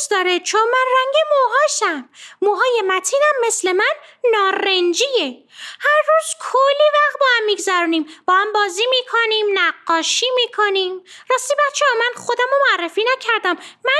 دوست داره چون من رنگ موهاشم. موهای متینم مثل من نارنجیه. هر روز کلی وقت با هم میگذرونیم. با هم بازی می‌کنیم نقاشی می‌کنیم. راستی بچه ها من خودم رو معرفی نکردم. من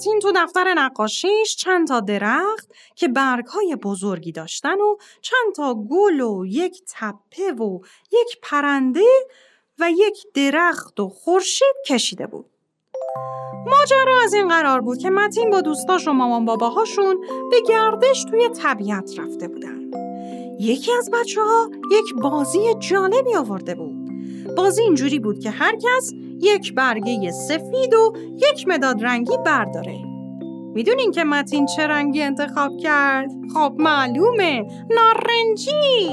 متین تو دفتر نقاشیش چند تا درخت که برگهای بزرگی داشتن و چند تا گل و یک تپه و یک پرنده و یک درخت و خورشید کشیده بود. ماجرا از این قرار بود که متین با دوستاش و مامان باباهاشون به گردش توی طبیعت رفته بودن. یکی از بچه ها یک بازی جالبی آورده بود. بازی اینجوری بود که هر کس یک برگه سفید و یک مداد رنگی برداره. می‌دونین که متین چه رنگی انتخاب کرد؟ خب معلومه نارنجی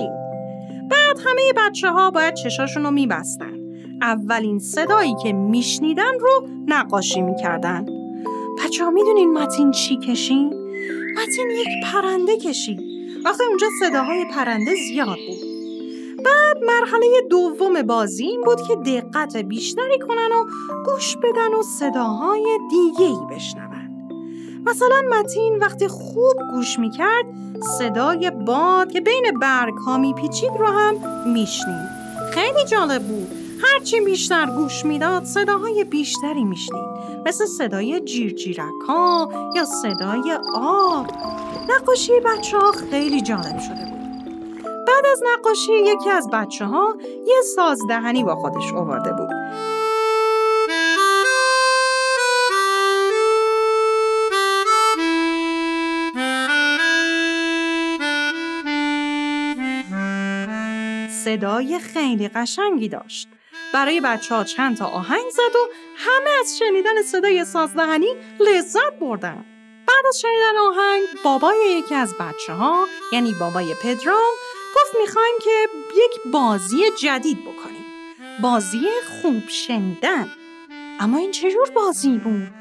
بعد همه بچه ها باید چشاشون رو میبستن اولین صدایی که میشنیدن رو نقاشی می‌کردن بچه ها می‌دونین متین چی کشید؟ متین یک پرنده کشید آخه اونجا صداهای پرنده زیاد بود بعد مرحله دوم بازی این بود که دقت بیشتری کنن و گوش بدن و صداهای دیگه ای بشنون. مثلا متین وقتی خوب گوش می‌کرد صدای باد که بین برگ ها میپیچید رو هم میشنید. خیلی جالب بود. هرچی بیشتر گوش می‌داد صداهای بیشتری میشنید. مثل صدای جیرجیرک یا صدای آب. نقاشی بچه ها خیلی جالب شده بود. بعد از نقاشی یکی از بچه ها یه سازدهنی با خودش آورده بود صدای خیلی قشنگی داشت. برای بچه ها چند تا آهنگ زد و همه از شنیدن صدای سازدهنی لذت بردن. بعد از شنیدن آهنگ بابای یکی از بچه ها یعنی بابای پدرام گفت می‌خوایم که یک بازی جدید بکنیم. بازی خوب شنیدن. اما این چجور بازی بود؟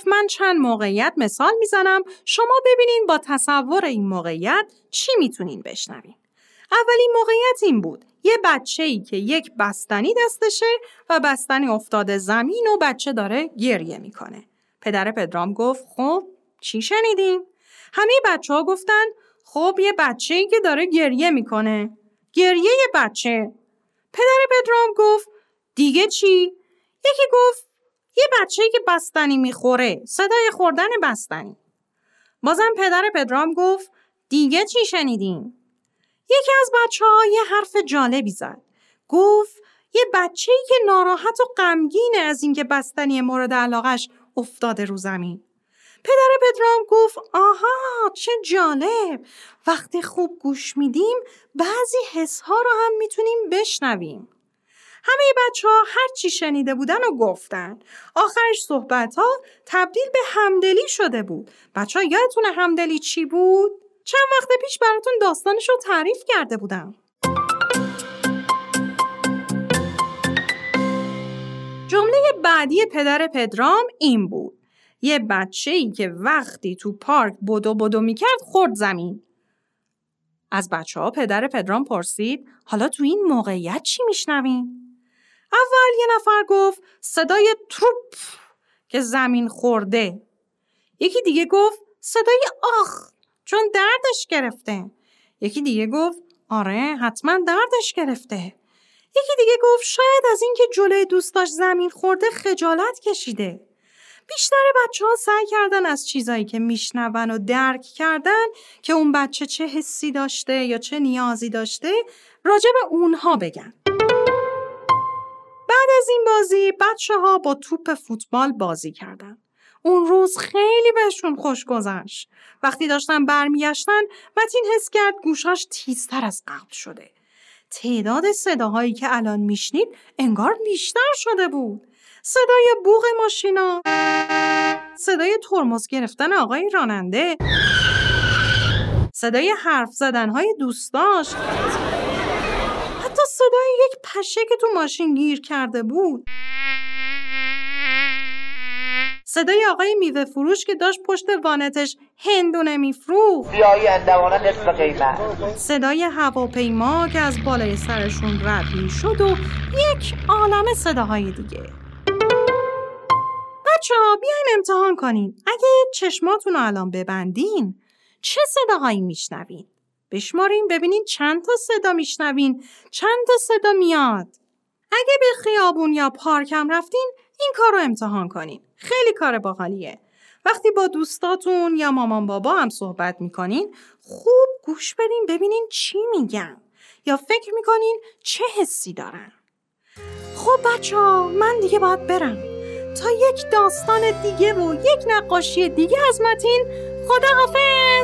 گفت من چند موقعیت مثال می‌زنم شما ببینین با تصور این موقعیت چی می‌تونین بشنوین. اولین موقعیت این بود یه بچه ای که یک بستنی دستشه و بستنی افتاده زمین و بچه داره گریه می‌کنه. پدر پدرام گفت خب چی شنیدیم؟ همه بچه ها گفتن خب یه بچه ای که داره گریه می‌کنه. گریه یه بچه. پدر پدرام گفت دیگه چی؟ یکی گفت یه بچه که بستنی می‌خوره صدای خوردن بستنی. بازم پدر پدرام گفت دیگه چی شنیدیم؟ یکی از بچه ها یه حرف جالبی زد. گفت یه بچه که ناراحت و غمگینه از اینکه بستنی مورد علاقش افتاده رو زمین. پدر پدرام گفت آها چه جالب! وقتی خوب گوش میدیم بعضی حس ها رو هم می‌تونیم بشنویم. همه بچه ها هر چی شنیده بودن و گفتن. آخرش صحبت ها تبدیل به همدلی شده بود. بچه ها یادتونه همدلی چی بود؟ چند وقت پیش براتون داستانش رو تعریف کرده بودم. جمله بعدی پدر پدرام این بود. یه بچه ای که وقتی تو پارک بدو بدو می‌کرد خورد زمین. از بچه ها پدر پدرام پرسید حالا تو این موقعیت چی میشنویم؟ اول یه نفر گفت صدای تروپ که زمین خورده. یکی دیگه گفت صدای آخ چون دردش گرفته. یکی دیگه گفت آره حتما دردش گرفته. یکی دیگه گفت شاید از اینکه جلوی دوستاش زمین خورده خجالت کشیده. بیشتر بچه ها سعی کردن از چیزایی که میشنون و درک کردن که اون بچه چه حسی داشته یا چه نیازی داشته راجع به اونها بگن. از این بازی بچه ها با توپ فوتبال بازی کردن. اون روز خیلی بهشون خوش گذشت. وقتی داشتن برمیگشتن متین حس کرد گوشاش تیزتر از قبل شده. تعداد صداهایی که الان میشنید انگار بیشتر شده بود. صدای بوغ ماشینا صدای ترمز گرفتن آقای راننده صدای حرف زدنهای دوستاش حتی صدای یک پشه که تو ماشین گیر کرده بود. صدای آقای میوه فروش که داشت پشت وانتش هندونه میفروخت بیایی اندوانه نصف قیمت. صدای هواپیما که از بالای سرشون رد می‌شد و یک عالم صداهای دیگه. بچه ها بیاین امتحان کنین. اگه چشماتون رو الان ببندین چه صداهایی میشنوین؟ بشمارین ببینین چند تا صدا میشنوین. چند تا صدا میاد. اگه به خیابون یا پارکم رفتین این کار رو امتحان کنین. خیلی کار باحالیه. وقتی با دوستاتون یا مامان بابا هم صحبت می‌کنین خوب گوش بدین ببینین چی میگن. یا فکر می‌کنین چه حسی دارن. خب بچه ها من دیگه باید برم. تا یک داستان دیگه و یک نقاشی دیگه از متین خداحافظ!